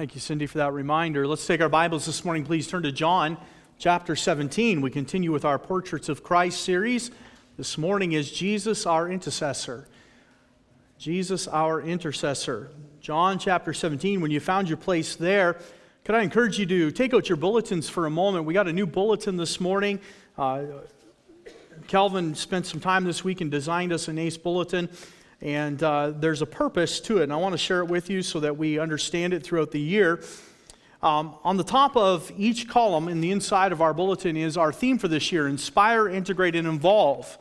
Thank you, Cindy, for that reminder. Let's take our Bibles this morning. Please turn to John chapter 17. We continue with our Portraits of Christ series. This morning is Jesus, our intercessor. Jesus, our intercessor. John chapter 17. When you found your place there, could I encourage you to take out your bulletins for a moment? We got a new bulletin this morning. Uh, Calvin spent some time this week and designed us an ACE bulletin. And uh, there's a purpose to it, and I want to share it with you so that we understand it throughout the year. Um, on the top of each column in the inside of our bulletin is our theme for this year inspire, integrate, and involve.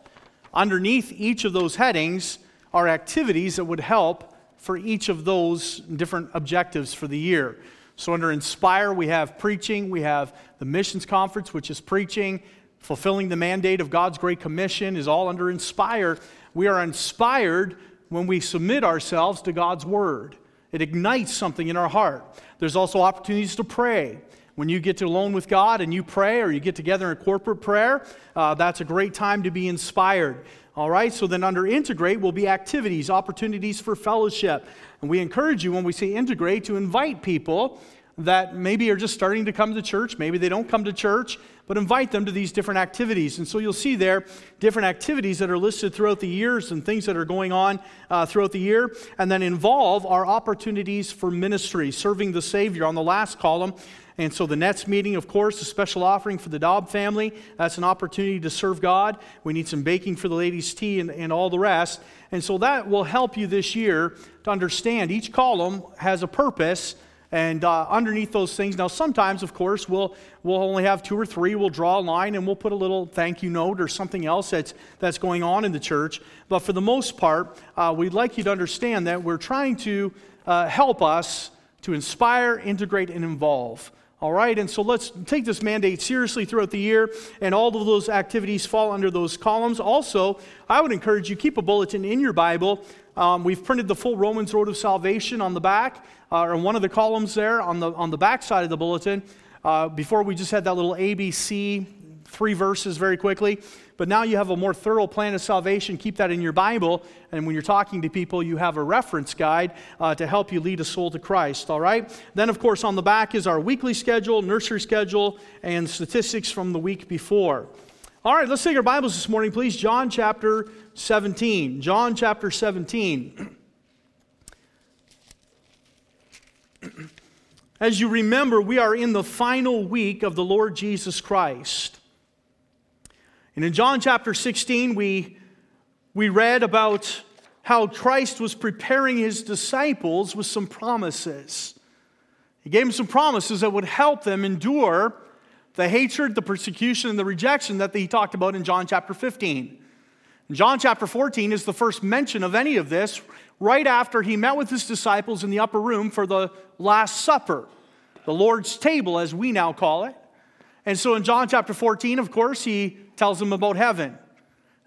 Underneath each of those headings are activities that would help for each of those different objectives for the year. So, under Inspire, we have preaching, we have the missions conference, which is preaching, fulfilling the mandate of God's Great Commission is all under Inspire. We are inspired when we submit ourselves to God's Word. It ignites something in our heart. There's also opportunities to pray. When you get alone with God and you pray, or you get together in corporate prayer, uh, that's a great time to be inspired. All right, so then under integrate will be activities, opportunities for fellowship. And we encourage you when we say integrate to invite people that maybe are just starting to come to church, maybe they don't come to church, but invite them to these different activities. And so you'll see there different activities that are listed throughout the years and things that are going on uh, throughout the year. And then involve our opportunities for ministry, serving the Savior on the last column. And so the Nets meeting, of course, a special offering for the Dobb family. That's an opportunity to serve God. We need some baking for the ladies' tea and, and all the rest. And so that will help you this year to understand each column has a purpose and uh, underneath those things, now sometimes, of course, we'll, we'll only have two or three. We'll draw a line and we'll put a little thank you note or something else that's, that's going on in the church. But for the most part, uh, we'd like you to understand that we're trying to uh, help us to inspire, integrate, and involve. All right, and so let's take this mandate seriously throughout the year, and all of those activities fall under those columns. Also, I would encourage you keep a bulletin in your Bible. Um, we've printed the full Romans Road of Salvation on the back uh, or one of the columns there on the, on the back side of the bulletin. Uh, before we just had that little ABC, three verses very quickly. But now you have a more thorough plan of salvation. Keep that in your Bible. And when you're talking to people, you have a reference guide uh, to help you lead a soul to Christ, all right? Then, of course, on the back is our weekly schedule, nursery schedule, and statistics from the week before. All right, let's take our Bibles this morning, please. John chapter 17. John chapter 17. As you remember, we are in the final week of the Lord Jesus Christ. And in John chapter 16, we, we read about how Christ was preparing his disciples with some promises. He gave them some promises that would help them endure the hatred, the persecution, and the rejection that he talked about in John chapter 15. John chapter 14 is the first mention of any of this right after he met with his disciples in the upper room for the Last Supper, the Lord's table, as we now call it. And so in John chapter 14, of course, he tells them about heaven.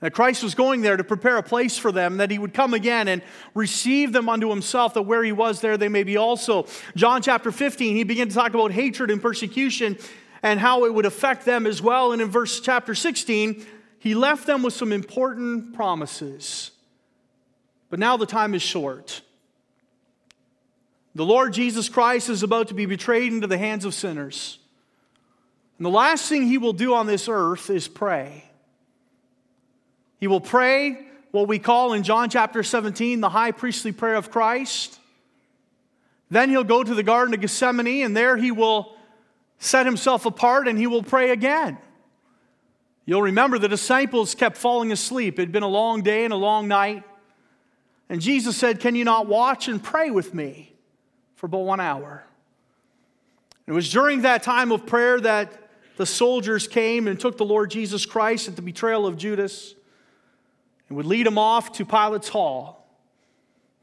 That Christ was going there to prepare a place for them, that he would come again and receive them unto himself, that where he was, there they may be also. John chapter 15, he began to talk about hatred and persecution and how it would affect them as well. And in verse chapter 16, he left them with some important promises. But now the time is short. The Lord Jesus Christ is about to be betrayed into the hands of sinners. And the last thing he will do on this earth is pray. He will pray what we call in John chapter 17 the high priestly prayer of Christ. Then he'll go to the Garden of Gethsemane, and there he will set himself apart and he will pray again. You'll remember the disciples kept falling asleep. It had been a long day and a long night. And Jesus said, Can you not watch and pray with me for but one hour? It was during that time of prayer that the soldiers came and took the Lord Jesus Christ at the betrayal of Judas and would lead him off to Pilate's hall,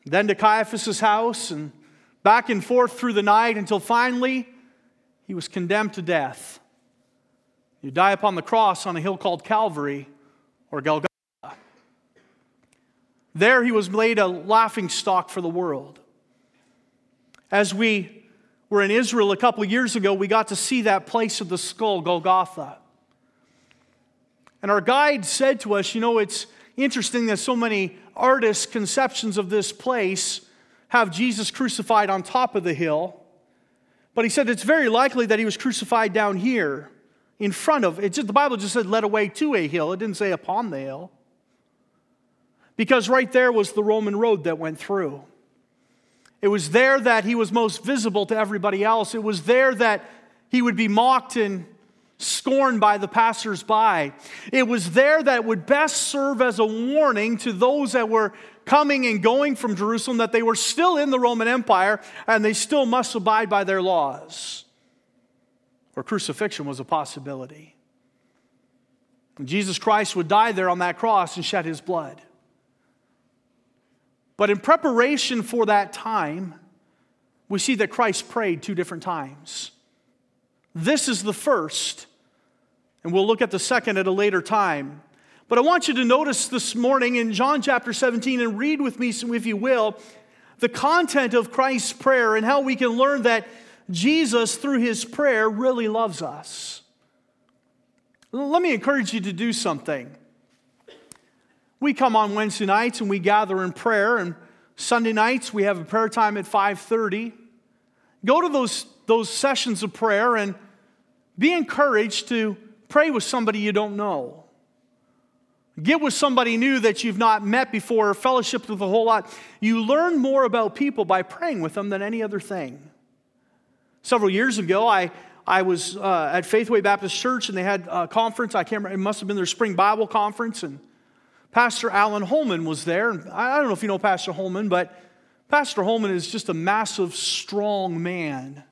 then to Caiaphas' house, and back and forth through the night until finally he was condemned to death. You die upon the cross on a hill called Calvary or Golgotha. There he was made a laughing stock for the world. As we were in Israel a couple years ago, we got to see that place of the skull, Golgotha. And our guide said to us, you know, it's interesting that so many artists' conceptions of this place have Jesus crucified on top of the hill. But he said it's very likely that he was crucified down here in front of it. Just, the Bible just said led away to a hill. It didn't say upon the hill. Because right there was the Roman road that went through. It was there that he was most visible to everybody else. It was there that he would be mocked and scorned by the passersby. It was there that would best serve as a warning to those that were coming and going from Jerusalem that they were still in the Roman Empire and they still must abide by their laws. Or crucifixion was a possibility. And Jesus Christ would die there on that cross and shed his blood. But in preparation for that time, we see that Christ prayed two different times. This is the first, and we'll look at the second at a later time. But I want you to notice this morning in John chapter 17 and read with me, if you will, the content of Christ's prayer and how we can learn that Jesus, through his prayer, really loves us. Let me encourage you to do something. We come on Wednesday nights and we gather in prayer, and Sunday nights we have a prayer time at 5:30. Go to those, those sessions of prayer and be encouraged to pray with somebody you don't know. Get with somebody new that you've not met before, fellowship with a whole lot. You learn more about people by praying with them than any other thing. Several years ago, I, I was uh, at Faithway Baptist Church and they had a conference. I can't remember, it must have been their spring Bible conference. And Pastor Alan Holman was there. I don't know if you know Pastor Holman, but Pastor Holman is just a massive, strong man.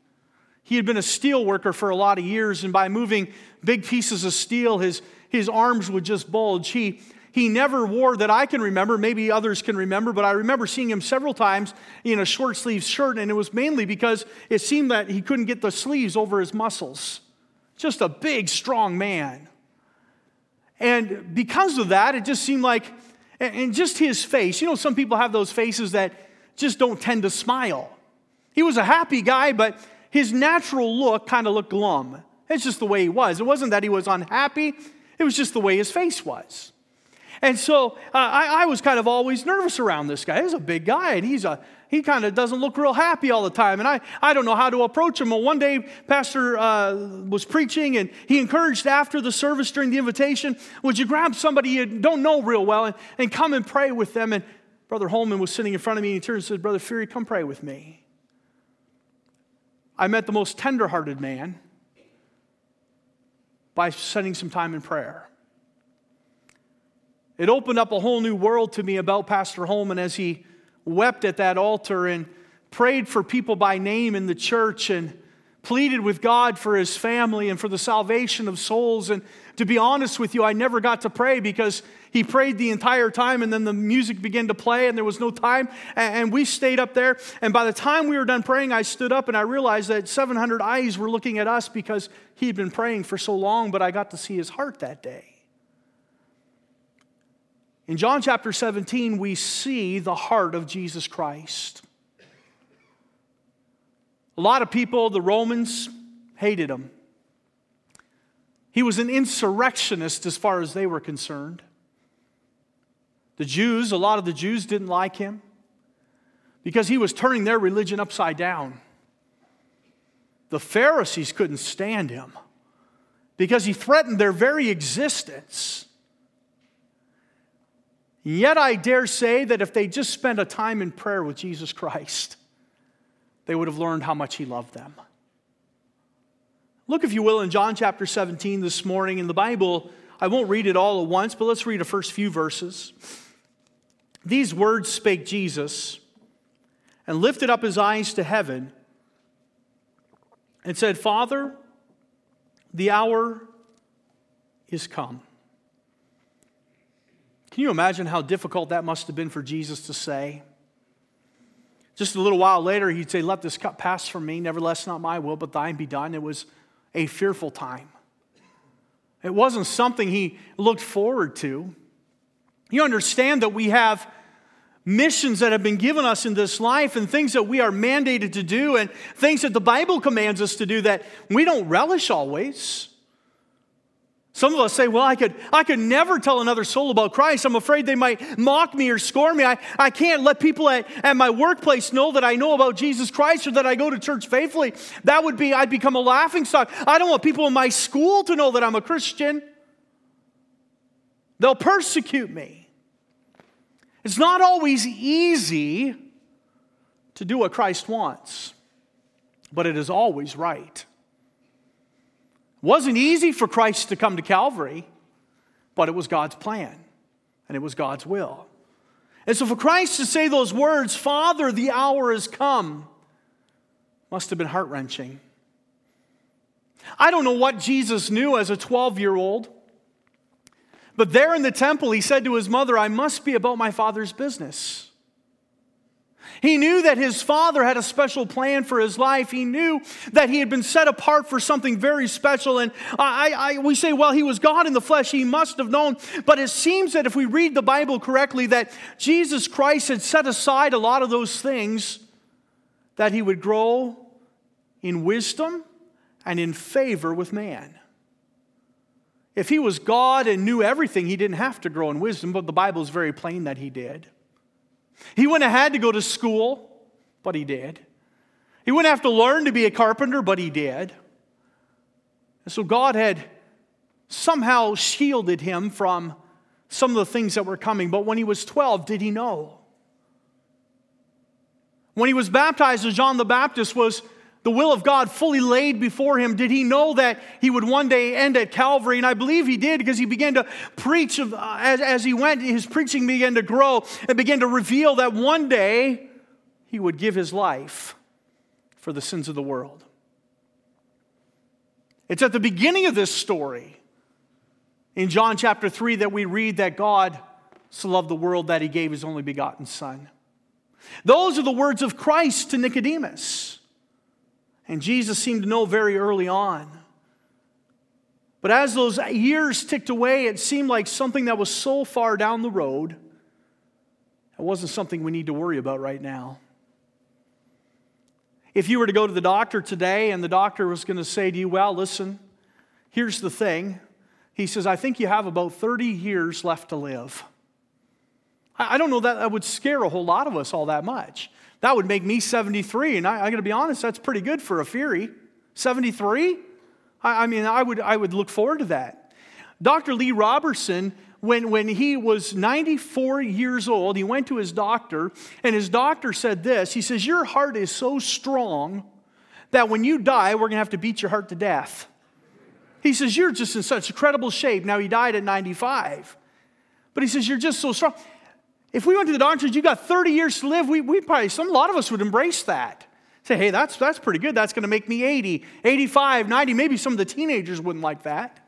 He had been a steel worker for a lot of years, and by moving big pieces of steel, his, his arms would just bulge. He, he never wore that I can remember, maybe others can remember, but I remember seeing him several times in a short sleeve shirt, and it was mainly because it seemed that he couldn't get the sleeves over his muscles. Just a big, strong man. And because of that, it just seemed like, and just his face, you know, some people have those faces that just don't tend to smile. He was a happy guy, but his natural look kind of looked glum. It's just the way he was. It wasn't that he was unhappy, it was just the way his face was. And so uh, I, I, was kind of always nervous around this guy. He's a big guy, and he's a, he kind of doesn't look real happy all the time. And I, I don't know how to approach him. Well, one day, Pastor uh, was preaching, and he encouraged after the service during the invitation, Would you grab somebody you don't know real well and, and come and pray with them? And Brother Holman was sitting in front of me, and he turned and said, Brother Fury, come pray with me. I met the most tenderhearted man by spending some time in prayer. It opened up a whole new world to me about Pastor Holman as he wept at that altar and prayed for people by name in the church and pleaded with God for his family and for the salvation of souls. And to be honest with you, I never got to pray because he prayed the entire time and then the music began to play and there was no time. And we stayed up there. And by the time we were done praying, I stood up and I realized that 700 eyes were looking at us because he had been praying for so long, but I got to see his heart that day. In John chapter 17, we see the heart of Jesus Christ. A lot of people, the Romans, hated him. He was an insurrectionist as far as they were concerned. The Jews, a lot of the Jews didn't like him because he was turning their religion upside down. The Pharisees couldn't stand him because he threatened their very existence. Yet I dare say that if they just spent a time in prayer with Jesus Christ, they would have learned how much he loved them. Look, if you will, in John chapter 17 this morning in the Bible. I won't read it all at once, but let's read the first few verses. These words spake Jesus and lifted up his eyes to heaven and said, Father, the hour is come. Can you imagine how difficult that must have been for Jesus to say? Just a little while later, he'd say, Let this cup pass from me. Nevertheless, not my will, but thine be done. It was a fearful time. It wasn't something he looked forward to. You understand that we have missions that have been given us in this life and things that we are mandated to do and things that the Bible commands us to do that we don't relish always. Some of us say, well, I could, I could never tell another soul about Christ. I'm afraid they might mock me or scorn me. I, I can't let people at, at my workplace know that I know about Jesus Christ or that I go to church faithfully. That would be, I'd become a laughing stock. I don't want people in my school to know that I'm a Christian. They'll persecute me. It's not always easy to do what Christ wants, but it is always right. It wasn't easy for Christ to come to Calvary, but it was God's plan and it was God's will. And so for Christ to say those words, Father, the hour has come, must have been heart wrenching. I don't know what Jesus knew as a 12 year old, but there in the temple, he said to his mother, I must be about my father's business. He knew that his father had a special plan for his life. He knew that he had been set apart for something very special. And I, I, we say, well, he was God in the flesh. He must have known. But it seems that if we read the Bible correctly, that Jesus Christ had set aside a lot of those things that he would grow in wisdom and in favor with man. If he was God and knew everything, he didn't have to grow in wisdom, but the Bible is very plain that he did. He wouldn't have had to go to school, but he did. He wouldn't have to learn to be a carpenter, but he did. And so God had somehow shielded him from some of the things that were coming. But when he was 12, did he know? When he was baptized as John the Baptist was the will of God fully laid before him, did he know that he would one day end at Calvary? And I believe he did because he began to preach uh, as, as he went, his preaching began to grow and began to reveal that one day he would give his life for the sins of the world. It's at the beginning of this story in John chapter 3 that we read that God so loved the world that he gave his only begotten Son. Those are the words of Christ to Nicodemus. And Jesus seemed to know very early on. But as those years ticked away, it seemed like something that was so far down the road, it wasn't something we need to worry about right now. If you were to go to the doctor today and the doctor was going to say to you, Well, listen, here's the thing. He says, I think you have about 30 years left to live. I don't know that that would scare a whole lot of us all that much. That would make me 73. And I, I got to be honest, that's pretty good for a Fury. 73? I, I mean, I would, I would look forward to that. Dr. Lee Roberson when, when he was 94 years old, he went to his doctor, and his doctor said this He says, Your heart is so strong that when you die, we're going to have to beat your heart to death. He says, You're just in such incredible shape. Now, he died at 95. But he says, You're just so strong. If we went to the doctor and said, you got 30 years to live, we, we probably, some, a lot of us would embrace that. Say, hey, that's, that's pretty good. That's going to make me 80, 85, 90. Maybe some of the teenagers wouldn't like that.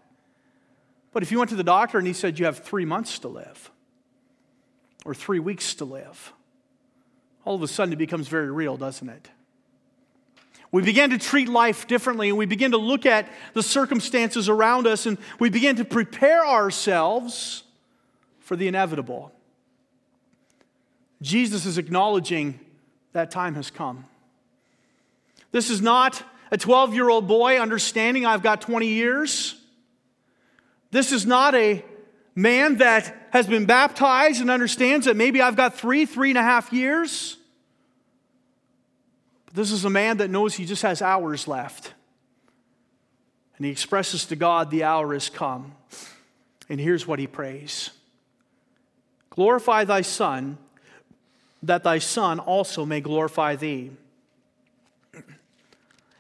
But if you went to the doctor and he said you have three months to live or three weeks to live, all of a sudden it becomes very real, doesn't it? We begin to treat life differently and we begin to look at the circumstances around us and we begin to prepare ourselves for the inevitable. Jesus is acknowledging that time has come. This is not a 12 year old boy understanding I've got 20 years. This is not a man that has been baptized and understands that maybe I've got three, three and a half years. But this is a man that knows he just has hours left. And he expresses to God, The hour has come. And here's what he prays Glorify thy Son that thy Son also may glorify thee.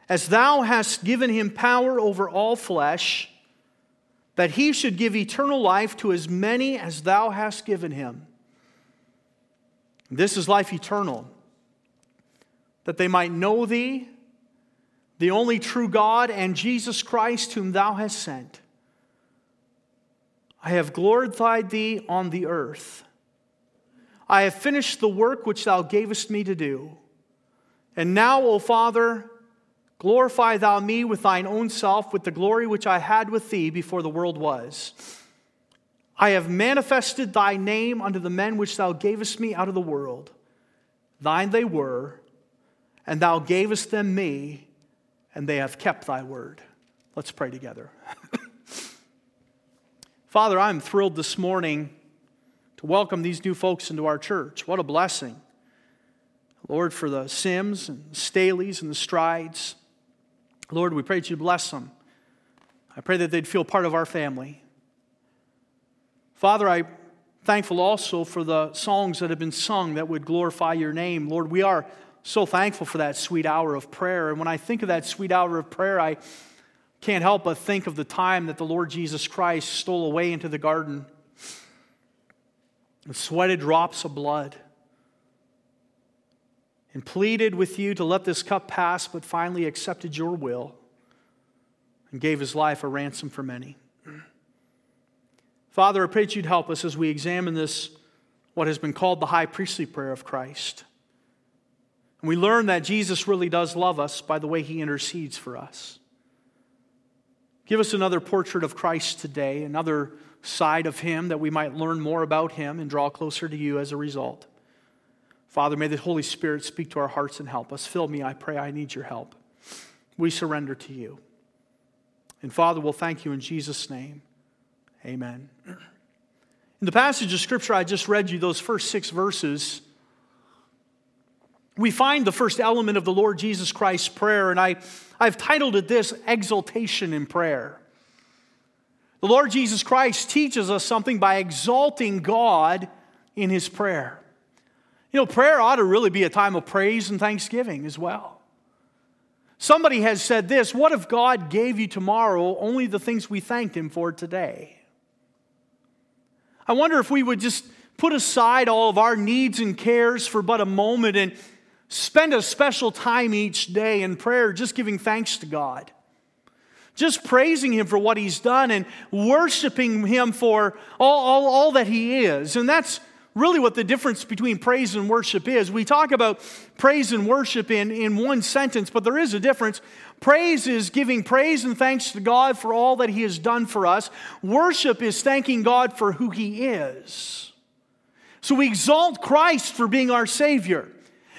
As thou hast given him power over all flesh, that he should give eternal life to as many as thou hast given him. This is life eternal, that they might know thee, the only true God, and Jesus Christ, whom thou hast sent. I have glorified thee on the earth. I have finished the work which thou gavest me to do. And now, O Father, glorify thou me with thine own self, with the glory which I had with thee before the world was. I have manifested thy name unto the men which thou gavest me out of the world. Thine they were, and thou gavest them me, and they have kept thy word. Let's pray together. Father, I'm thrilled this morning to welcome these new folks into our church. What a blessing. Lord, for the Sims and Staleys and the Strides. Lord, we pray that you bless them. I pray that they'd feel part of our family. Father, I'm thankful also for the songs that have been sung that would glorify your name. Lord, we are so thankful for that sweet hour of prayer. And when I think of that sweet hour of prayer, I can't help but think of the time that the Lord Jesus Christ stole away into the garden and sweated drops of blood and pleaded with you to let this cup pass, but finally accepted your will and gave his life a ransom for many. Father, I pray that you'd help us as we examine this, what has been called the high priestly prayer of Christ. And we learn that Jesus really does love us by the way he intercedes for us. Give us another portrait of Christ today, another side of him that we might learn more about him and draw closer to you as a result. Father, may the Holy Spirit speak to our hearts and help us. Fill me, I pray. I need your help. We surrender to you. And Father, we'll thank you in Jesus' name. Amen. In the passage of Scripture I just read you, those first six verses, we find the first element of the Lord Jesus Christ's prayer, and I, I've titled it this Exaltation in Prayer. The Lord Jesus Christ teaches us something by exalting God in his prayer. You know, prayer ought to really be a time of praise and thanksgiving as well. Somebody has said this What if God gave you tomorrow only the things we thanked him for today? I wonder if we would just put aside all of our needs and cares for but a moment and Spend a special time each day in prayer just giving thanks to God. Just praising Him for what He's done and worshiping Him for all, all, all that He is. And that's really what the difference between praise and worship is. We talk about praise and worship in, in one sentence, but there is a difference. Praise is giving praise and thanks to God for all that He has done for us. Worship is thanking God for who He is. So we exalt Christ for being our Savior.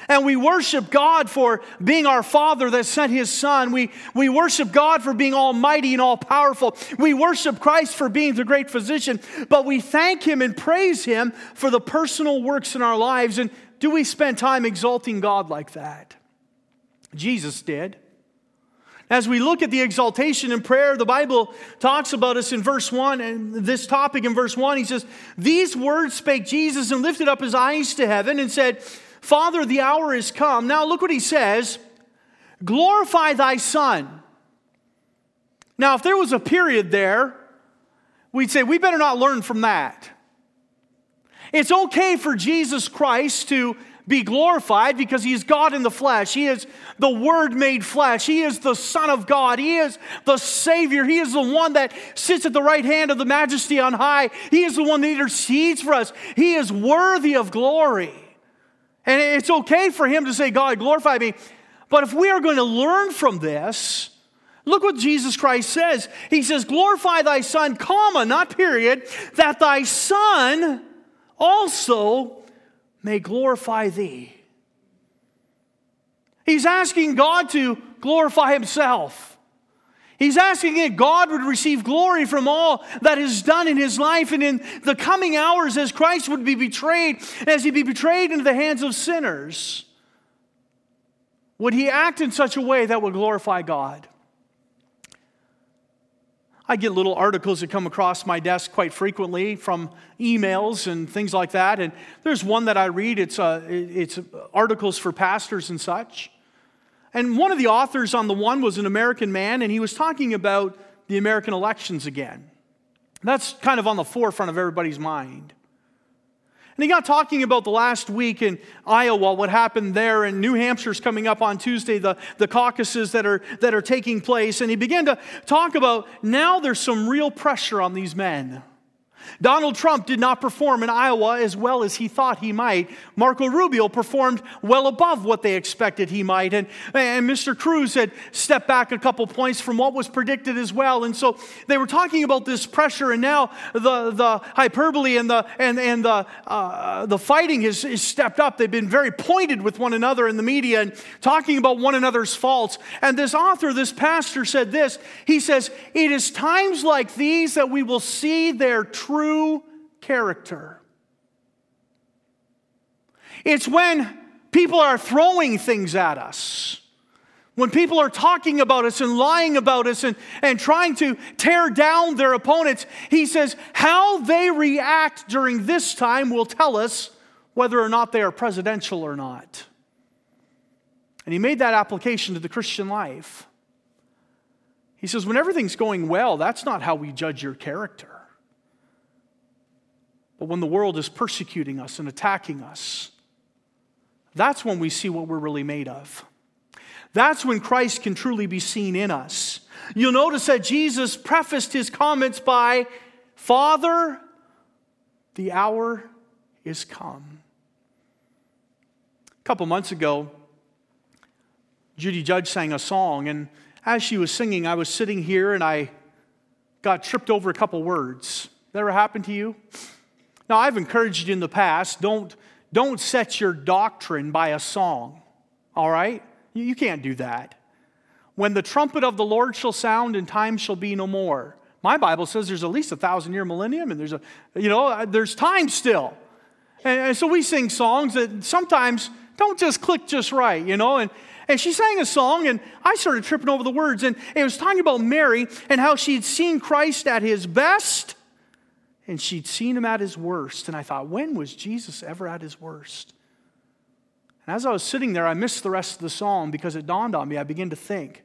And we worship God for being our Father that sent His Son. We, we worship God for being almighty and all powerful. We worship Christ for being the great physician. But we thank Him and praise Him for the personal works in our lives. And do we spend time exalting God like that? Jesus did. As we look at the exaltation in prayer, the Bible talks about us in verse 1, and this topic in verse 1, he says, These words spake Jesus and lifted up his eyes to heaven and said, Father, the hour is come. Now look what he says glorify thy Son. Now, if there was a period there, we'd say we better not learn from that. It's okay for Jesus Christ to be glorified because he is God in the flesh. He is the Word made flesh. He is the Son of God. He is the Savior. He is the one that sits at the right hand of the majesty on high. He is the one that intercedes for us. He is worthy of glory. And it's okay for him to say, God, glorify me. But if we are going to learn from this, look what Jesus Christ says. He says, Glorify thy Son, comma, not period, that thy Son also may glorify thee. He's asking God to glorify himself. He's asking that God would receive glory from all that is done in his life and in the coming hours as Christ would be betrayed, as he be betrayed into the hands of sinners. Would he act in such a way that would glorify God? I get little articles that come across my desk quite frequently from emails and things like that. And there's one that I read, it's, uh, it's articles for pastors and such. And one of the authors on the one was an American man, and he was talking about the American elections again. That's kind of on the forefront of everybody's mind. And he got talking about the last week in Iowa, what happened there, and New Hampshire's coming up on Tuesday, the, the caucuses that are, that are taking place. And he began to talk about now there's some real pressure on these men. Donald Trump did not perform in Iowa as well as he thought he might. Marco Rubio performed well above what they expected he might. And, and Mr. Cruz had stepped back a couple points from what was predicted as well. And so they were talking about this pressure, and now the, the hyperbole and the, and, and the, uh, the fighting has, stepped up. They've been very pointed with one another in the media and talking about one another's faults. And this author, this pastor, said this He says, It is times like these that we will see their true character. It's when people are throwing things at us, when people are talking about us and lying about us and, and trying to tear down their opponents. He says, how they react during this time will tell us whether or not they are presidential or not. And he made that application to the Christian life. He says, when everything's going well, that's not how we judge your character. But when the world is persecuting us and attacking us, that's when we see what we're really made of. That's when Christ can truly be seen in us. You'll notice that Jesus prefaced his comments by, Father, the hour is come. A couple months ago, Judy Judge sang a song, and as she was singing, I was sitting here and I got tripped over a couple words. That ever happened to you? Now, I've encouraged you in the past don't, don't set your doctrine by a song, all right? You, you can't do that. When the trumpet of the Lord shall sound and time shall be no more. My Bible says there's at least a thousand year millennium and there's a, you know, uh, there's time still. And, and so we sing songs that sometimes don't just click just right, you know, and, and she sang a song, and I started tripping over the words. And it was talking about Mary and how she'd seen Christ at his best and she'd seen him at his worst. And I thought, when was Jesus ever at his worst? And as I was sitting there, I missed the rest of the psalm because it dawned on me. I began to think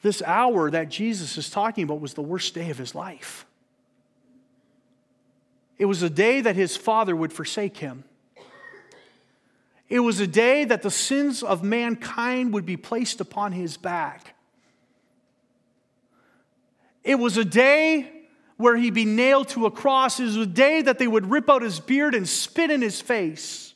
this hour that Jesus is talking about was the worst day of his life. It was a day that his father would forsake him. It was a day that the sins of mankind would be placed upon his back. It was a day where he'd be nailed to a cross. It was a day that they would rip out his beard and spit in his face.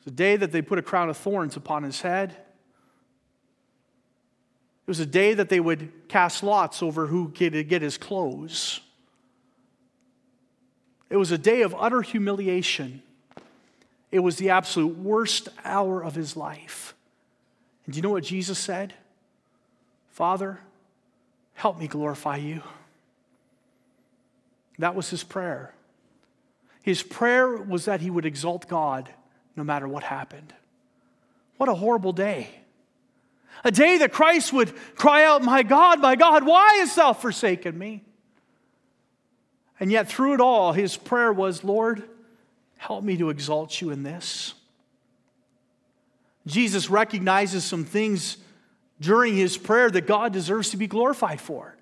It was a day that they put a crown of thorns upon his head. It was a day that they would cast lots over who could get his clothes. It was a day of utter humiliation. It was the absolute worst hour of his life. And do you know what Jesus said? Father, Help me glorify you. That was his prayer. His prayer was that he would exalt God no matter what happened. What a horrible day. A day that Christ would cry out, My God, my God, why hast thou forsaken me? And yet, through it all, his prayer was, Lord, help me to exalt you in this. Jesus recognizes some things during his prayer that God deserves to be glorified for.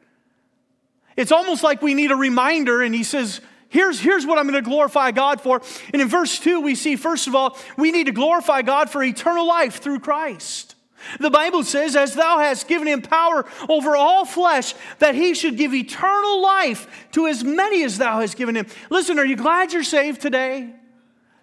It's almost like we need a reminder, and he says, Here's, here's what I'm going to glorify God for. And in verse 2, we see, first of all, we need to glorify God for eternal life through Christ. The Bible says, As thou hast given him power over all flesh, that he should give eternal life to as many as thou hast given him. Listen, are you glad you're saved today?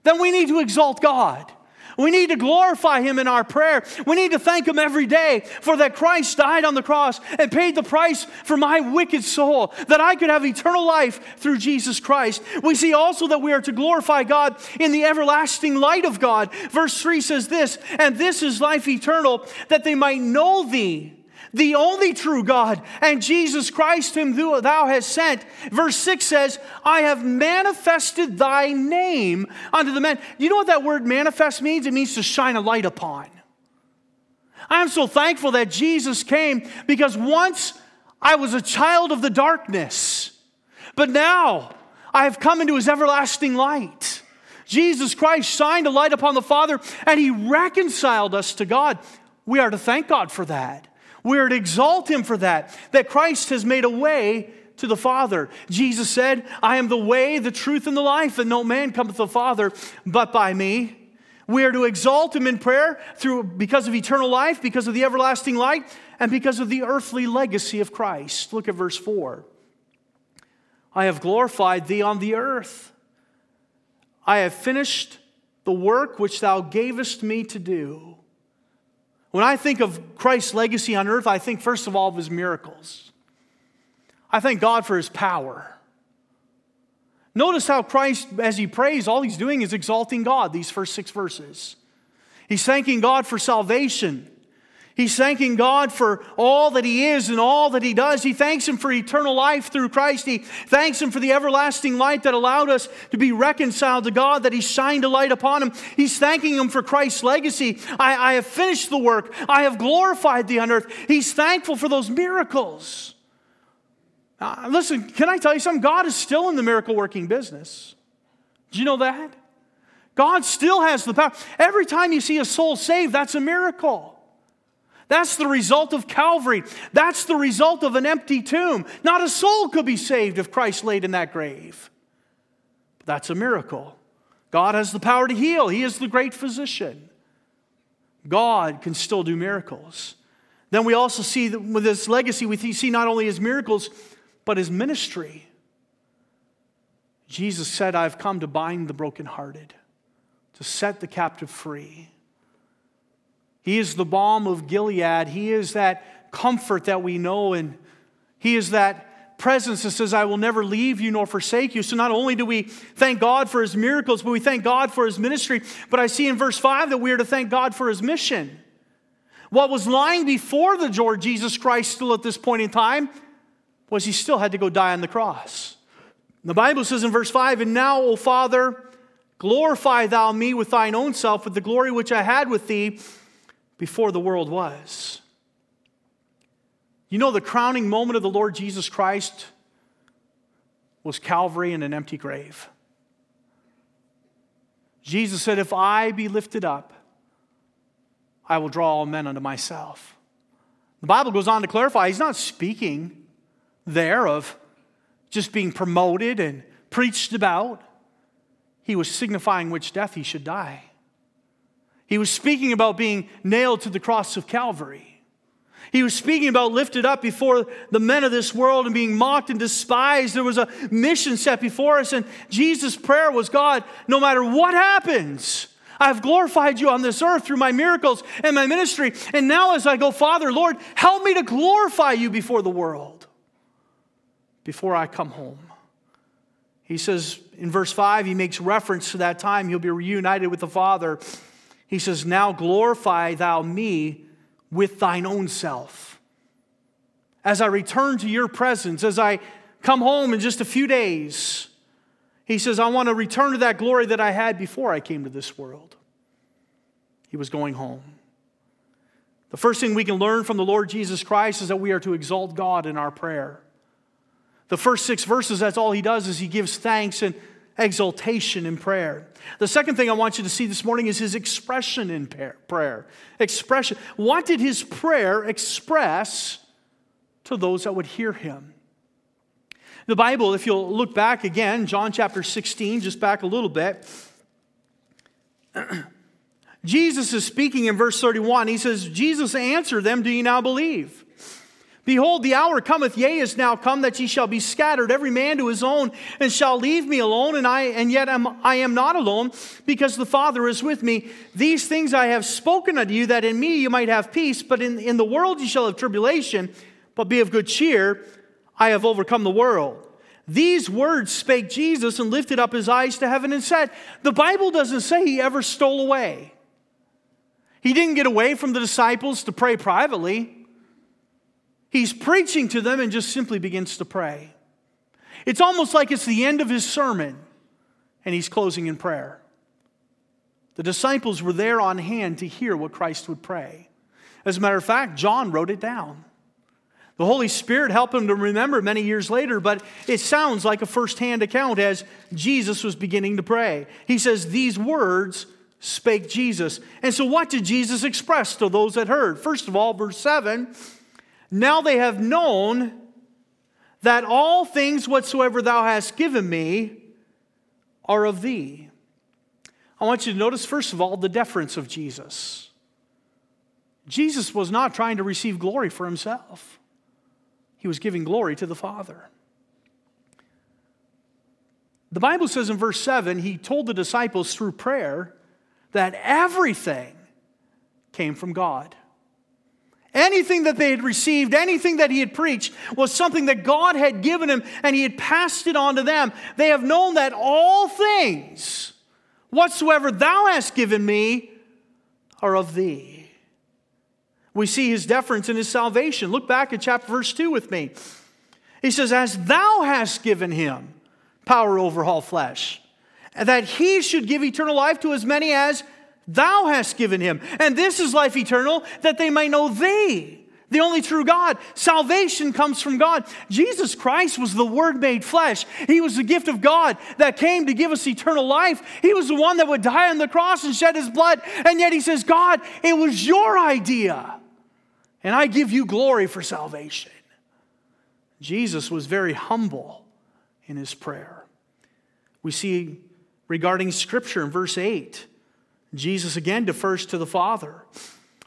Then we need to exalt God. We need to glorify Him in our prayer. We need to thank Him every day for that Christ died on the cross and paid the price for my wicked soul, that I could have eternal life through Jesus Christ. We see also that we are to glorify God in the everlasting light of God. Verse 3 says this, and this is life eternal, that they might know Thee the only true God, and Jesus Christ, whom thou hast sent. Verse 6 says, I have manifested thy name unto the men. You know what that word manifest means? It means to shine a light upon. I'm so thankful that Jesus came because once I was a child of the darkness, but now I have come into his everlasting light. Jesus Christ shined a light upon the Father and he reconciled us to God. We are to thank God for that. We are to exalt him for that, that Christ has made a way to the Father. Jesus said, I am the way, the truth, and the life, and no man cometh to the Father but by me. We are to exalt him in prayer through, because of eternal life, because of the everlasting light, and because of the earthly legacy of Christ. Look at verse 4. I have glorified thee on the earth. I have finished the work which thou gavest me to do. When I think of Christ's legacy on earth, I think first of all of his miracles. I thank God for his power. Notice how Christ, as he prays, all he's doing is exalting God, these first six verses. He's thanking God for salvation. He's thanking God for all that He is and all that He does. He thanks Him for eternal life through Christ. He thanks Him for the everlasting light that allowed us to be reconciled to God, that He shined a light upon Him. He's thanking Him for Christ's legacy. I, I have finished the work, I have glorified the on earth. He's thankful for those miracles. Uh, listen, can I tell you something? God is still in the miracle working business. Do you know that? God still has the power. Every time you see a soul saved, that's a miracle. That's the result of Calvary. That's the result of an empty tomb. Not a soul could be saved if Christ laid in that grave. But that's a miracle. God has the power to heal, He is the great physician. God can still do miracles. Then we also see that with this legacy, we see not only his miracles, but his ministry. Jesus said, I've come to bind the brokenhearted, to set the captive free. He is the balm of Gilead. He is that comfort that we know, and He is that presence that says, I will never leave you nor forsake you. So not only do we thank God for His miracles, but we thank God for His ministry. But I see in verse 5 that we are to thank God for His mission. What was lying before the Lord Jesus Christ still at this point in time was he still had to go die on the cross. The Bible says in verse 5 And now, O Father, glorify thou me with thine own self, with the glory which I had with thee before the world was. You know, the crowning moment of the Lord Jesus Christ was Calvary and an empty grave. Jesus said, If I be lifted up, I will draw all men unto myself. The Bible goes on to clarify, he's not speaking there of just being promoted and preached about. He was signifying which death he should die. He was speaking about being nailed to the cross of Calvary. He was speaking about lifted up before the men of this world and being mocked and despised. There was a mission set before us, and Jesus' prayer was God, no matter what happens, I've glorified you on this earth through my miracles and my ministry. And now, as I go, Father, Lord, help me to glorify you before the world before I come home. He says in verse 5, he makes reference to that time he'll be reunited with the Father. He says, Now glorify thou me with thine own self. As I return to your presence, as I come home in just a few days, he says, I want to return to that glory that I had before I came to this world. He was going home. The first thing we can learn from the Lord Jesus Christ is that we are to exalt God in our prayer. The first six verses, that's all he does is he gives thanks and exaltation in prayer. The second thing I want you to see this morning is his expression in prayer. Expression. What did his prayer express to those that would hear him? The Bible, if you'll look back again, John chapter 16, just back a little bit. Jesus is speaking in verse 31. He says, Jesus answered them, Do you now believe? Behold, the hour cometh, yea, is now come, that ye shall be scattered, every man to his own, and shall leave me alone, and I and yet am, I am not alone, because the Father is with me. These things I have spoken unto you, that in me you might have peace, but in, in the world you shall have tribulation, but be of good cheer, I have overcome the world. These words spake Jesus and lifted up his eyes to heaven and said, The Bible doesn't say he ever stole away. He didn't get away from the disciples to pray privately. He's preaching to them and just simply begins to pray. It's almost like it's the end of his sermon and he's closing in prayer. The disciples were there on hand to hear what Christ would pray. As a matter of fact, John wrote it down. The Holy Spirit helped him to remember many years later, but it sounds like a firsthand account as Jesus was beginning to pray. He says, These words spake Jesus. And so, what did Jesus express to those that heard? First of all, verse 7 now they have known that all things whatsoever thou hast given me are of thee. I want you to notice, first of all, the deference of Jesus. Jesus was not trying to receive glory for himself, he was giving glory to the Father. The Bible says in verse 7 he told the disciples through prayer that everything came from God. Anything that they had received, anything that he had preached, was something that God had given him and he had passed it on to them. They have known that all things, whatsoever thou hast given me, are of thee. We see his deference in his salvation. Look back at chapter verse 2 with me. He says, As thou hast given him power over all flesh, that he should give eternal life to as many as thou hast given him. And this is life eternal, that they may know thee, the only true God. Salvation comes from God. Jesus Christ was the Word made flesh. He was the gift of God that came to give us eternal life. He was the one that would die on the cross and shed his blood. And yet he says, God, it was your idea. And I give you glory for salvation. Jesus was very humble in his prayer. We see regarding Scripture in verse 8 Jesus again defers to the Father.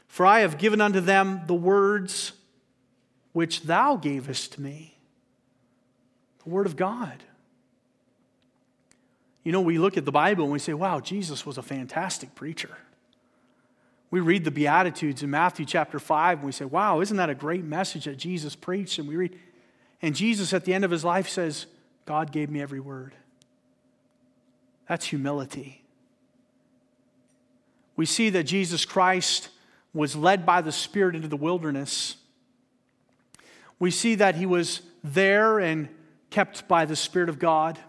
For I have given unto them the words which thou gavest me. The Word of God. You know, we look at the Bible and we say, wow, Jesus was a fantastic preacher. We read the Beatitudes in Matthew chapter 5 and we say, wow, isn't that a great message that Jesus preached? And we read, and Jesus at the end of his life says, God gave me every word. That's humility we see that Jesus Christ was led by the Spirit into the wilderness. We see that he was there and kept by the Spirit of God.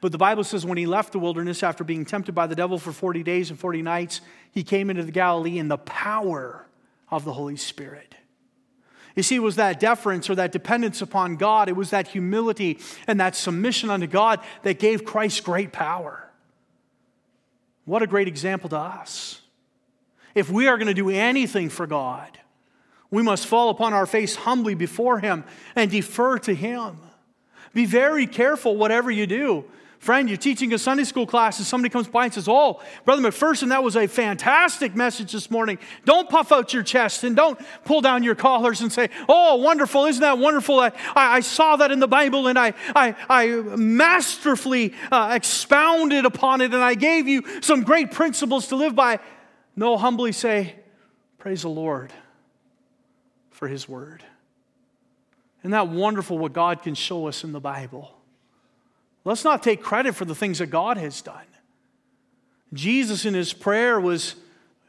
But the Bible says when he left the wilderness after being tempted by the devil for 40 days and 40 nights, he came into the Galilee in the power of the Holy Spirit. You see, it was that deference or that dependence upon God, it was that humility and that submission unto God that gave Christ great power. What a great example to us. If we are going to do anything for God, we must fall upon our face humbly before Him and defer to Him. Be very careful whatever you do. Friend, you're teaching a Sunday school class and somebody comes by and says, Oh, Brother McPherson, that was a fantastic message this morning. Don't puff out your chest and don't pull down your collars and say, Oh, wonderful, isn't that wonderful? I, I, saw that in the Bible and I, I, I masterfully uh, expounded upon it and I gave you some great principles to live by. No, humbly say, Praise the Lord for His Word. Isn't that wonderful what God can show us in the Bible? Let's not take credit for the things that God has done. Jesus in his prayer was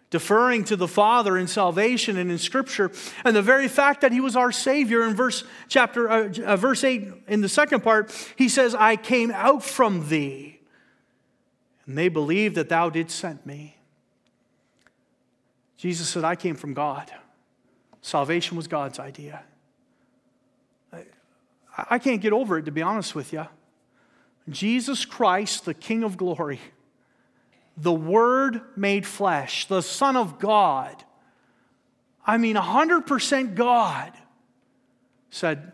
deferring to the Father in salvation and in Scripture, and the very fact that He was our Savior in verse chapter uh, uh, verse eight in the second part, He says, "I came out from Thee, and they believed that Thou didst send me." Jesus said, I came from God. Salvation was God's idea. I, I can't get over it, to be honest with you. Jesus Christ, the King of glory, the Word made flesh, the Son of God, I mean, 100% God, said,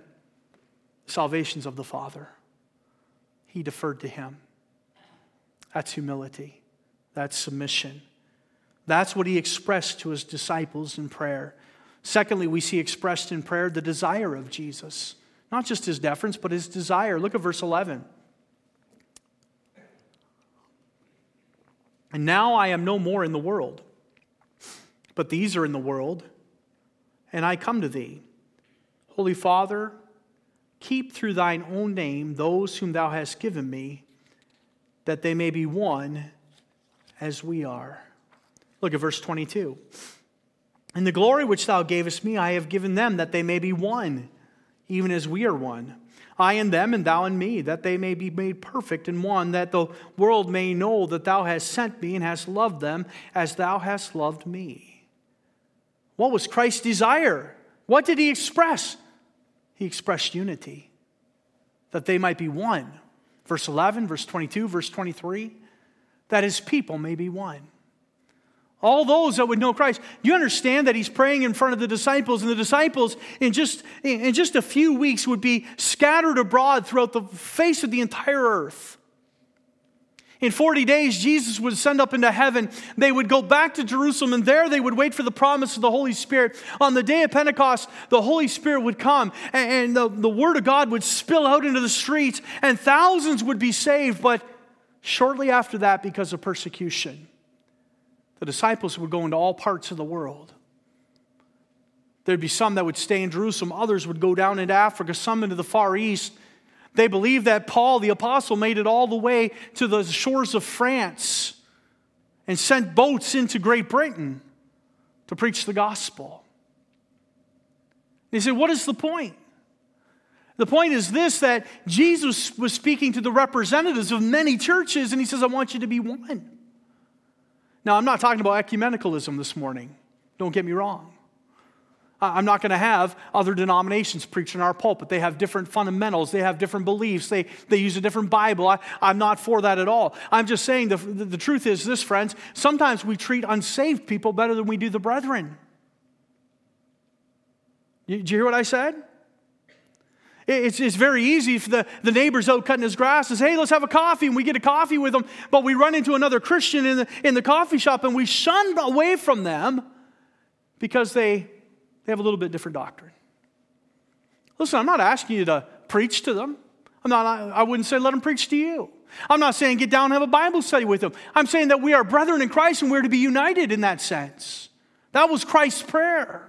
Salvation's of the Father. He deferred to Him. That's humility, that's submission. That's what he expressed to his disciples in prayer. Secondly, we see expressed in prayer the desire of Jesus, not just his deference, but his desire. Look at verse 11. And now I am no more in the world, but these are in the world, and I come to thee. Holy Father, keep through thine own name those whom thou hast given me, that they may be one as we are. Look at verse 22. And the glory which thou gavest me, I have given them, that they may be one, even as we are one. I and them, and thou and me, that they may be made perfect in one, that the world may know that thou hast sent me and hast loved them as thou hast loved me. What was Christ's desire? What did he express? He expressed unity, that they might be one. Verse 11, verse 22, verse 23, that his people may be one. All those that would know Christ. You understand that he's praying in front of the disciples, and the disciples, in just, in just a few weeks, would be scattered abroad throughout the face of the entire earth. In 40 days, Jesus would send up into heaven. They would go back to Jerusalem, and there they would wait for the promise of the Holy Spirit. On the day of Pentecost, the Holy Spirit would come, and the, the Word of God would spill out into the streets, and thousands would be saved. But shortly after that, because of persecution, the disciples would go into all parts of the world. There'd be some that would stay in Jerusalem, others would go down into Africa, some into the Far East. They believed that Paul, the apostle, made it all the way to the shores of France and sent boats into Great Britain to preach the gospel. They said, What is the point? The point is this that Jesus was speaking to the representatives of many churches, and he says, I want you to be one. Now, I'm not talking about ecumenicalism this morning. Don't get me wrong. I'm not going to have other denominations preach in our pulpit. They have different fundamentals, they have different beliefs, they, they use a different Bible. I, am not for that at all. I'm just saying the, the, the truth is this, friends. Sometimes we treat unsaved people better than we do the brethren. Did you hear what I said? It's, it's very easy if the, the neighbor's out cutting his grass says, hey, let's have a coffee, and we get a coffee with them, but we run into another Christian in the, in the coffee shop and we shun away from them because they, they have a little bit different doctrine. Listen, I'm not asking you to preach to them. I'm not, I wouldn't say let them preach to you. I'm not saying get down and have a Bible study with them. I'm saying that we are brethren in Christ and we're to be united in that sense. That was Christ's prayer.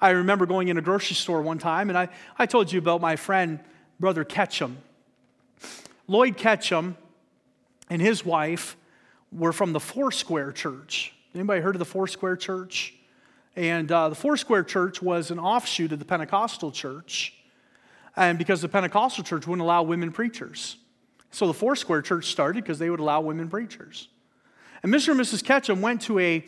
I remember going in a grocery store one time, and I, I told you about my friend, Brother Ketchum. Lloyd Ketchum and his wife were from the Foursquare Church. Anybody heard of the Foursquare Church? And uh, the Foursquare Church was an offshoot of the Pentecostal Church. And because the Pentecostal Church wouldn't allow women preachers. So the Foursquare Church started because they would allow women preachers. And Mr. and Mrs. Ketchum went to a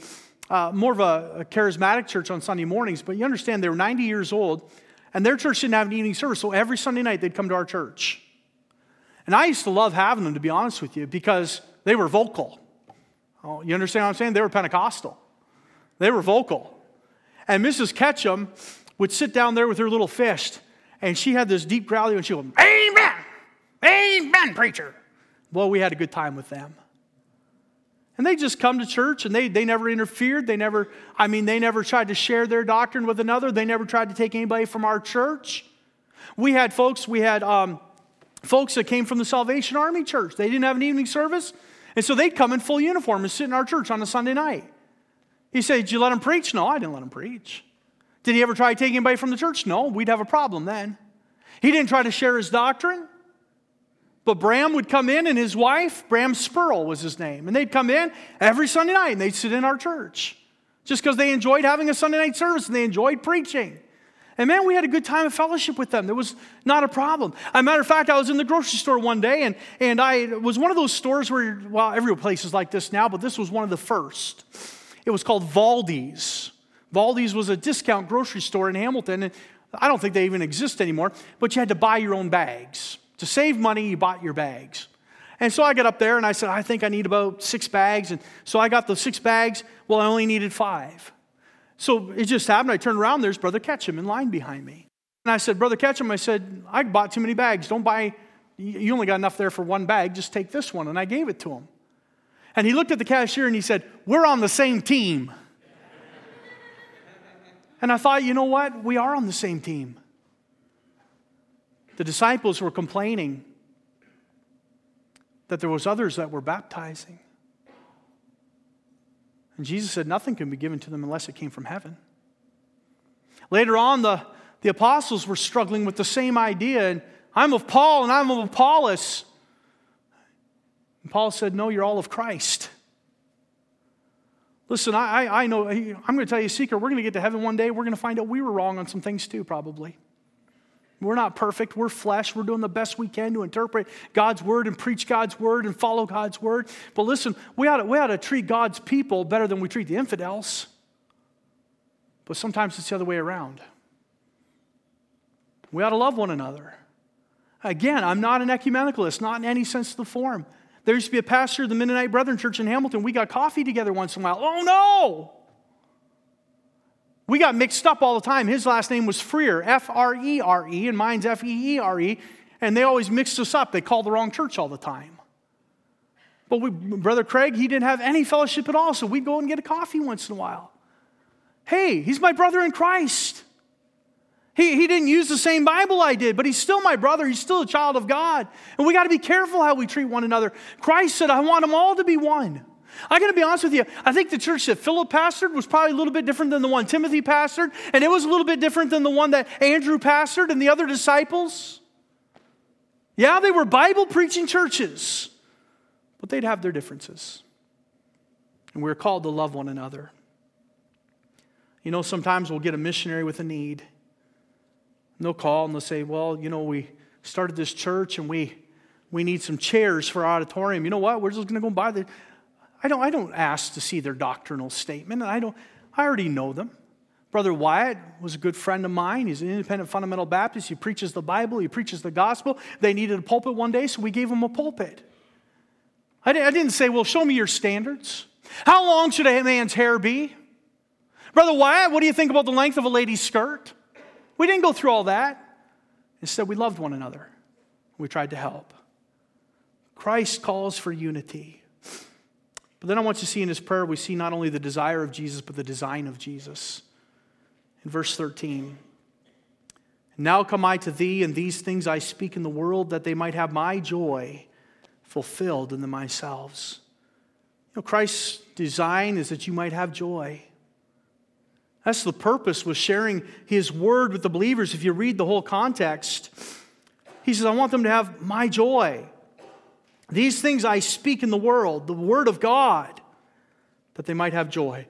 uh, more of a, a, charismatic church on Sunday mornings, but you understand they were 90 years old, and their church didn't have an evening service, so every Sunday night they'd come to our church. And I used to love having them, to be honest with you, because they were vocal. Oh, you understand what I'm saying? They were Pentecostal. They were vocal. And Mrs. Ketchum would sit down there with her little fist, and she had this deep growl, and she would, Amen! Amen, preacher! Well, we had a good time with them. And they just come to church and they, they never interfered. They never, I mean, they never tried to share their doctrine with another. They never tried to take anybody from our church. We had folks, we had um, folks that came from the Salvation Army church. They didn't have an evening service. And so they'd come in full uniform and sit in our church on a Sunday night. He said, Did you let him preach? No, I didn't let him preach. Did he ever try to take anybody from the church? No, we'd have a problem then. He didn't try to share his doctrine. But Bram would come in, and his wife, Bram Spurl was his name, and they'd come in every Sunday night and they'd sit in our church just because they enjoyed having a Sunday night service and they enjoyed preaching. And man, we had a good time of fellowship with them. There was not a problem. As a matter of fact, I was in the grocery store one day, and, and I was one of those stores where, well, every place is like this now, but this was one of the first. It was called Valdi's. Valdi's was a discount grocery store in Hamilton, and I don't think they even exist anymore, but you had to buy your own bags. To save money, you bought your bags. And so I got up there and I said, I think I need about six bags. And so I got the six bags. Well, I only needed five. So it just happened. I turned around, there's Brother Ketchum in line behind me. And I said, Brother Ketchum, I said, I bought too many bags. Don't buy, you only got enough there for one bag. Just take this one. And I gave it to him. And he looked at the cashier and he said, We're on the same team. and I thought, you know what? We are on the same team. The disciples were complaining that there was others that were baptizing. And Jesus said nothing can be given to them unless it came from heaven. Later on, the, the apostles were struggling with the same idea. And I'm of Paul and I'm of Apollos. And Paul said, No, you're all of Christ. Listen, I, I know, I'm going to tell you a secret. We're going to get to heaven one day. We're going to find out we were wrong on some things too, probably. We're not perfect. We're flesh. We're doing the best we can to interpret God's word and preach God's word and follow God's word. But listen, we ought to, we ought to treat God's people better than we treat the infidels. But sometimes it's the other way around. We ought to love one another. Again, I'm not an ecumenicalist, not in any sense of the form. There used to be a pastor of the Mennonite Brethren Church in Hamilton. We got coffee together once in a while. Oh no! We got mixed up all the time. His last name was Frere, F R E R E, and mine's F E E R E, and they always mixed us up. They called the wrong church all the time. But we, Brother Craig, he didn't have any fellowship at all, so we'd go and get a coffee once in a while. Hey, he's my brother in Christ. He, he didn't use the same Bible I did, but he's still my brother. He's still a child of God. And we got to be careful how we treat one another. Christ said, I want them all to be one. I got to be honest with you. I think the church that Philip pastored was probably a little bit different than the one Timothy pastored, and it was a little bit different than the one that Andrew pastored and the other disciples. Yeah, they were Bible preaching churches, but they'd have their differences. And we're called to love one another. You know, sometimes we'll get a missionary with a need. And they'll call and they'll say, Well, you know, we started this church and we, we need some chairs for our auditorium. You know what? We're just going to go and buy the. I don't, I don't ask to see their doctrinal statement. I, don't, I already know them. Brother Wyatt was a good friend of mine. He's an independent fundamental Baptist. He preaches the Bible, he preaches the gospel. They needed a pulpit one day, so we gave him a pulpit. I didn't say, Well, show me your standards. How long should a man's hair be? Brother Wyatt, what do you think about the length of a lady's skirt? We didn't go through all that. Instead, we loved one another. We tried to help. Christ calls for unity. But then I want you to see in his prayer, we see not only the desire of Jesus, but the design of Jesus. In verse 13, now come I to thee, and these things I speak in the world, that they might have my joy fulfilled in themselves. You know, Christ's design is that you might have joy. That's the purpose with sharing his word with the believers. If you read the whole context, he says, I want them to have my joy. These things I speak in the world, the word of God, that they might have joy.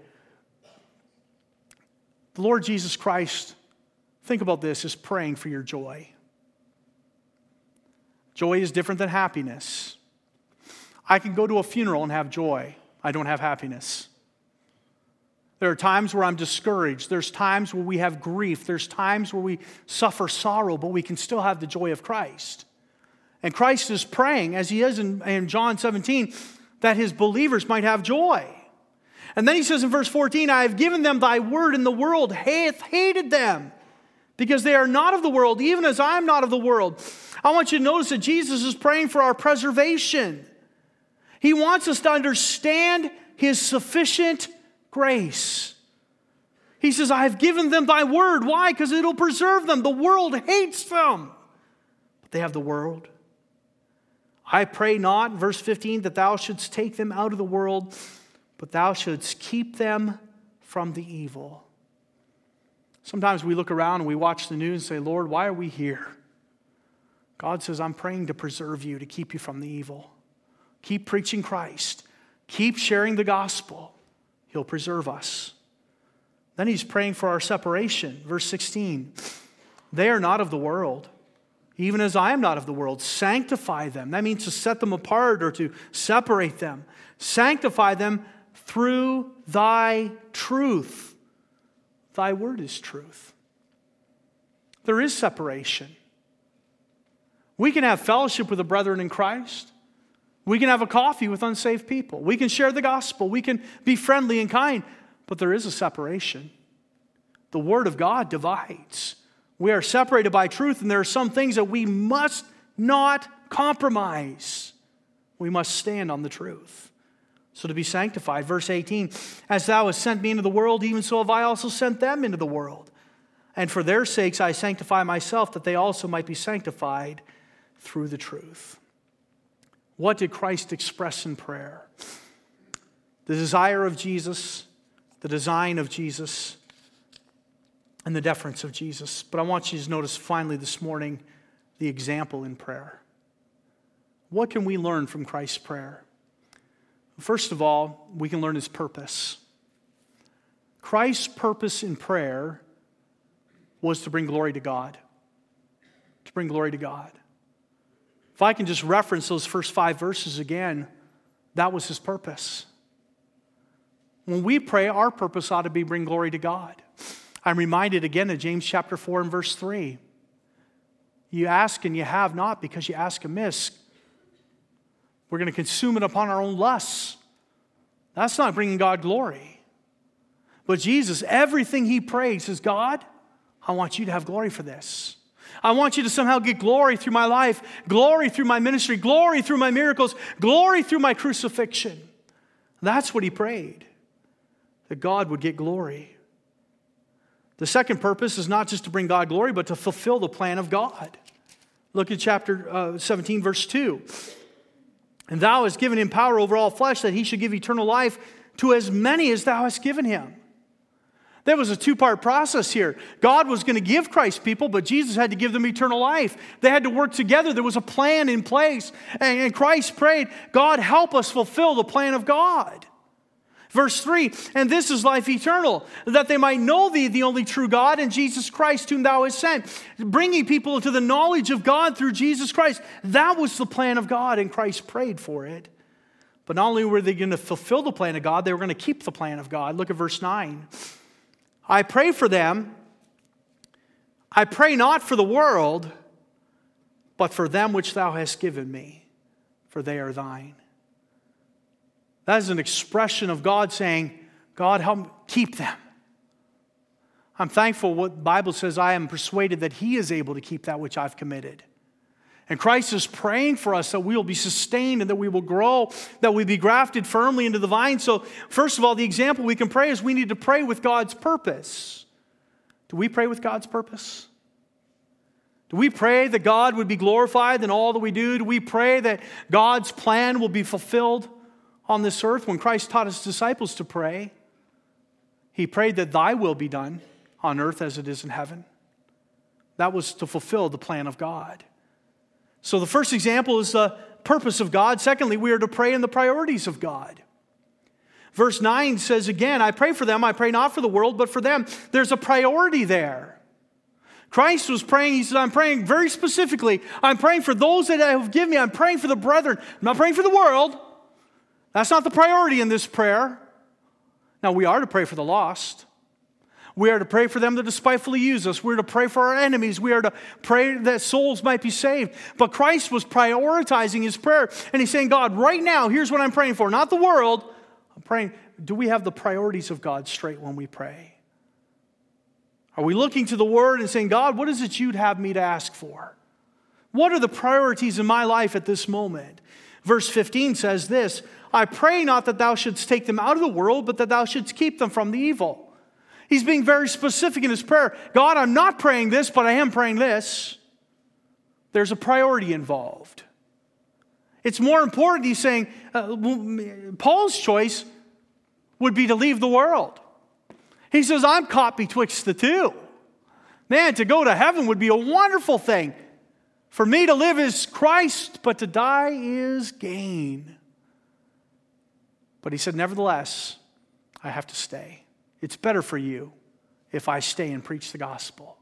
The Lord Jesus Christ, think about this, is praying for your joy. Joy is different than happiness. I can go to a funeral and have joy, I don't have happiness. There are times where I'm discouraged. There's times where we have grief. There's times where we suffer sorrow, but we can still have the joy of Christ. And Christ is praying, as he is in, in John 17, that his believers might have joy. And then he says in verse 14, I have given them thy word, and the world hath hated them because they are not of the world, even as I am not of the world. I want you to notice that Jesus is praying for our preservation. He wants us to understand his sufficient grace. He says, I have given them thy word. Why? Because it'll preserve them. The world hates them, but they have the world. I pray not, verse 15, that thou shouldst take them out of the world, but thou shouldst keep them from the evil. Sometimes we look around and we watch the news and say, Lord, why are we here? God says, I'm praying to preserve you, to keep you from the evil. Keep preaching Christ, keep sharing the gospel. He'll preserve us. Then he's praying for our separation. Verse 16 They are not of the world, even as I am not of the world. Sanctify them. That means to set them apart or to separate them. Sanctify them through thy truth. Thy word is truth. There is separation. We can have fellowship with the brethren in Christ. We can have a coffee with unsaved people. We can share the gospel. We can be friendly and kind. But there is a separation. The Word of God divides. We are separated by truth, and there are some things that we must not compromise. We must stand on the truth. So to be sanctified, verse 18, as thou hast sent me into the world, even so have I also sent them into the world. And for their sakes I sanctify myself, that they also might be sanctified through the truth. What did Christ express in prayer? The desire of Jesus, the design of Jesus, and the deference of Jesus. But I want you to notice finally this morning the example in prayer. What can we learn from Christ's prayer? First of all, we can learn his purpose. Christ's purpose in prayer was to bring glory to God. To bring glory to God. If I can just reference those first five verses again, that was his purpose. When we pray, our purpose ought to be bring glory to God. I'm reminded again of James chapter 4 and verse 3. You ask and you have not because you ask amiss. We're going to consume it upon our own lusts. That's not bringing God glory. But Jesus, everything he prayed says, God, I want you to have glory for this. I want you to somehow get glory through my life, glory through my ministry, glory through my miracles, glory through my crucifixion. That's what he prayed, that God would get glory. The second purpose is not just to bring God glory, but to fulfill the plan of God. Look at chapter uh, 17, verse 2. And thou hast given him power over all flesh that he should give eternal life to as many as thou hast given him. There was a two part process here. God was going to give Christ people, but Jesus had to give them eternal life. They had to work together. There was a plan in place. And, Christ prayed, God, help us fulfill the plan of God. Verse 3 And this is life eternal, that they might know thee, the only true God, and Jesus Christ, whom thou hast sent. Bringing people to the knowledge of God through Jesus Christ. That was the plan of God, and Christ prayed for it. But not only were they going to fulfill the plan of God, they were going to keep the plan of God. Look at verse 9. I pray for them. I pray not for the world, but for them which thou hast given me, for they are thine. That is an expression of God saying, God, help keep them. I'm thankful what the Bible says, I am persuaded that He is able to keep that which I've committed. And Christ is praying for us that we will be sustained and that we will grow, that we be grafted firmly into the vine. So, first of all, the example we can pray is we need to pray with God's purpose. Do we pray with God's purpose? Do we pray that God would be glorified in all that we do? Do we pray that God's plan will be fulfilled on this earth? When Christ taught his disciples to pray, he prayed that thy will be done on earth as it is in heaven. That was to fulfill the plan of God. So the first example is the purpose of God. Secondly, we are to pray in the priorities of God. Verse 9 says again, I pray for them, I pray not for the world, but for them. There's a priority there. Christ was praying, he said, I'm praying very specifically. I'm praying for those that have given me. I'm praying for the brethren. I'm not praying for the world. That's not the priority in this prayer. Now, we are to pray for the lost. We are to pray for them that despitefully use us. We're to pray for our enemies. We are to pray that souls might be saved. But Christ was prioritizing his prayer. And he's saying, God, right now, here's what I'm praying for. Not the world. I'm praying, do we have the priorities of God straight when we pray? Are we looking to the word and saying, God, what is it you'd have me to ask for? What are the priorities in my life at this moment? Verse 15 says this I pray not that thou shouldst take them out of the world, but that thou shouldst keep them from the evil. He's being very specific in his prayer. God, I'm not praying this, but I am praying this. There's a priority involved. It's more important, he's saying, uh, Paul's choice would be to leave the world. He says, I'm caught betwixt the two. Man, to go to heaven would be a wonderful thing. For me to live is Christ, but to die is gain. But he said, Nevertheless, I have to stay. It's better for you if I stay and preach the gospel.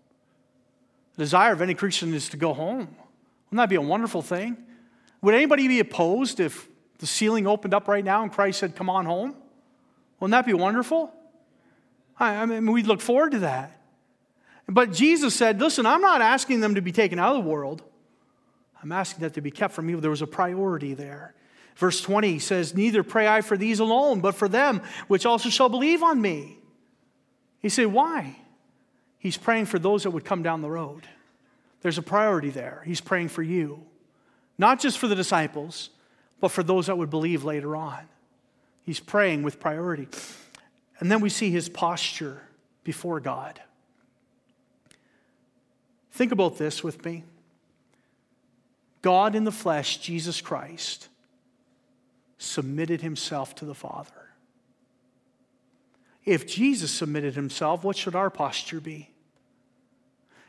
The desire of any Christian is to go home. Wouldn't that be a wonderful thing? Would anybody be opposed if the ceiling opened up right now and Christ said, Come on home? Wouldn't that be wonderful? I mean, we'd look forward to that. But Jesus said, Listen, I'm not asking them to be taken out of the world. I'm asking that to be kept from evil. There was a priority there. Verse 20 says, Neither pray I for these alone, but for them which also shall believe on me. He said, why? He's praying for those that would come down the road. There's a priority there. He's praying for you, not just for the disciples, but for those that would believe later on. He's praying with priority. And then we see his posture before God. Think about this with me. God in the flesh, Jesus Christ, submitted himself to the Father. If Jesus submitted himself, what should our posture be?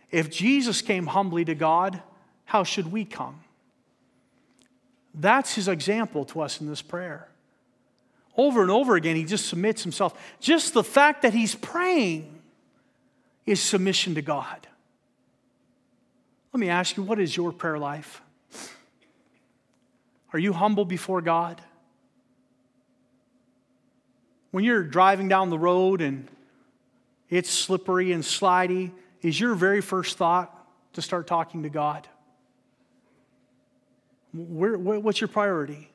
If Jesus came humbly to God, how should we come? That's his example to us in this prayer. Over and over again, he just submits himself. Just the fact that he's praying is submission to God. Let me ask you, what is your prayer life? Are you humble before God? When you're driving down the road and it's slippery and slidey, is your very first thought to start talking to God? Where, what's your priority?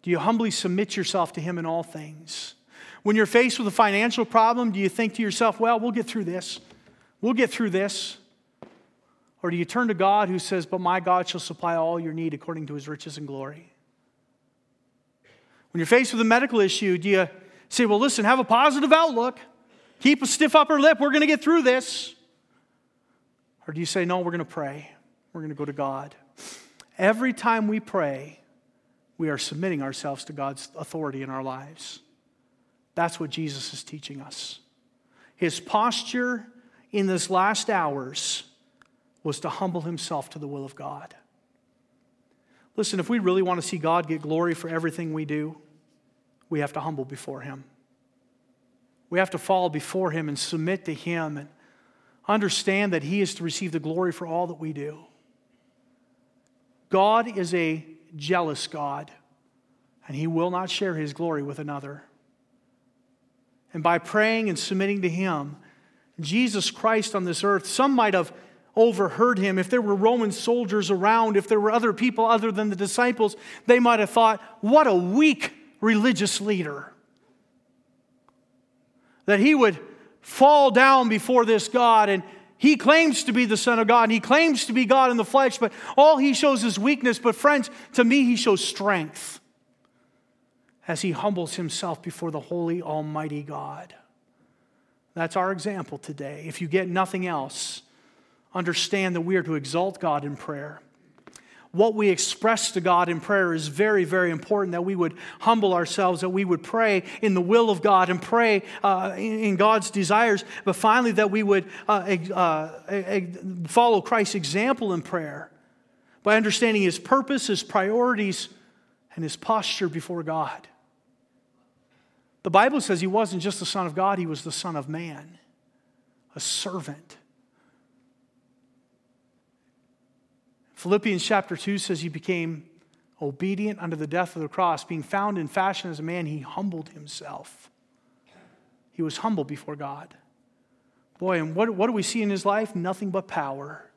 Do you humbly submit yourself to Him in all things? When you're faced with a financial problem, do you think to yourself, well, we'll get through this? We'll get through this. Or do you turn to God who says, But my God shall supply all your need according to his riches and glory? When you're faced with a medical issue, do you say, Well, listen, have a positive outlook, keep a stiff upper lip, we're going to get through this? Or do you say, No, we're going to pray, we're going to go to God? Every time we pray, we are submitting ourselves to God's authority in our lives. That's what Jesus is teaching us. His posture in this last hours was to humble himself to the will of God. Listen, if we really want to see God get glory for everything we do, we have to humble before him. We have to fall before him and submit to him and understand that he is to receive the glory for all that we do. God is a jealous God, and he will not share his glory with another. And by praying and submitting to him, Jesus Christ on this earth, some might have overheard him. If there were Roman soldiers around, if there were other people other than the disciples, they might have thought, what a weak religious leader. That he would fall down before this God and he claims to be the Son of God and he claims to be God in the flesh, but all he shows is weakness. But, friends, to me, he shows strength as he humbles himself before the holy, almighty God. That's our example today. If you get nothing else, understand that we are to exalt God in prayer. What we express to God in prayer is very, very important that we would humble ourselves, that we would pray in the will of God and pray uh, in God's desires, but finally, that we would uh, uh, follow Christ's example in prayer by understanding his purpose, his priorities, and his posture before God. The Bible says he wasn't just the Son of God, he was the Son of man, a servant. Philippians chapter 2 says he became obedient unto the death of the cross. Being found in fashion as a man, he humbled himself. He was humble before God. Boy, and what, what do we see in his life? Nothing but power.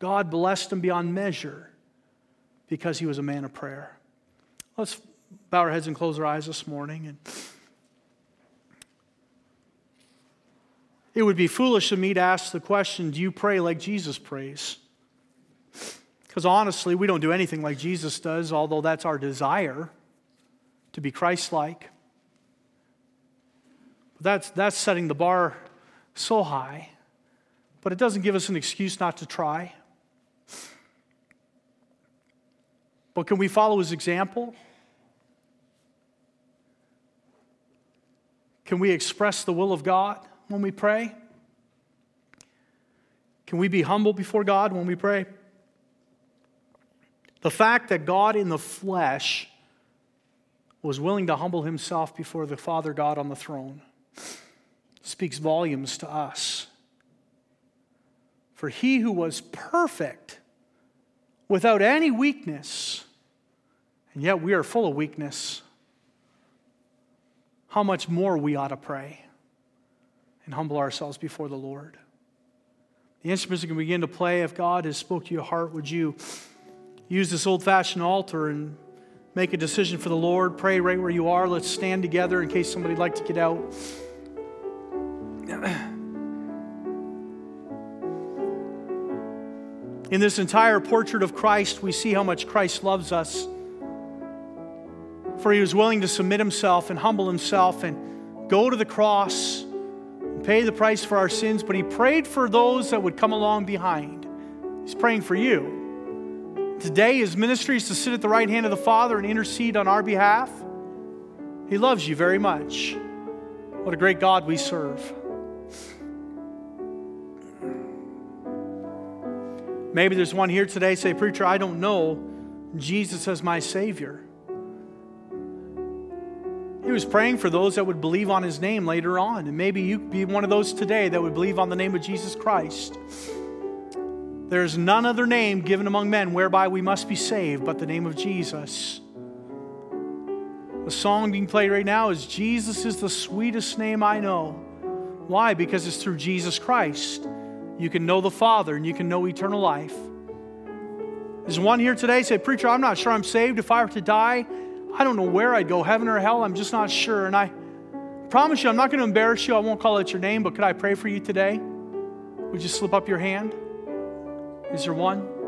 God blessed him beyond measure because he was a man of prayer. Let's bow our heads and close our eyes this morning. And It would be foolish of me to ask the question do you pray like Jesus prays? Because honestly, we don't do anything like Jesus does, although that's our desire to be Christ like. That's, that's setting the bar so high, but it doesn't give us an excuse not to try. But can we follow his example? Can we express the will of God? when we pray? Can we be humble before God when we pray? The fact that God in the flesh was willing to humble himself before the Father God on the throne speaks volumes to us. For he who was perfect without any weakness, and yet we are full of weakness, how much more we ought to pray and humble ourselves before the Lord. The instruments can begin to play. If God has spoke to your heart, would you use this old-fashioned altar and make a decision for the Lord? Pray right where you are. Let's stand together in case somebody'd like to get out. In this entire portrait of Christ, we see how much Christ loves us. For he was willing to submit himself and humble himself and go to the cross and pay the price for our sins, but he prayed for those that would come along behind. He's praying for you. Today, his ministry is to sit at the right hand of the Father and intercede on our behalf. He loves you very much. What a great God we serve. Maybe there's one here today say, Preacher, I don't know Jesus as my Savior. He was praying for those that would believe on his name later on. And maybe you be one of those today that would believe on the name of Jesus Christ. There is none other name given among men whereby we must be saved but the name of Jesus. The song being played right now is Jesus is the sweetest name I know. Why? Because it's through Jesus Christ. You can know the Father and you can know eternal life. There's one here today say, Preacher, I'm not sure I'm saved. If I were to die, I don't know where I'd go, heaven or hell. I'm just not sure. And I promise you, I'm not going to embarrass you. I won't call out your name, but could I pray for you today? Would you slip up your hand? Is there one?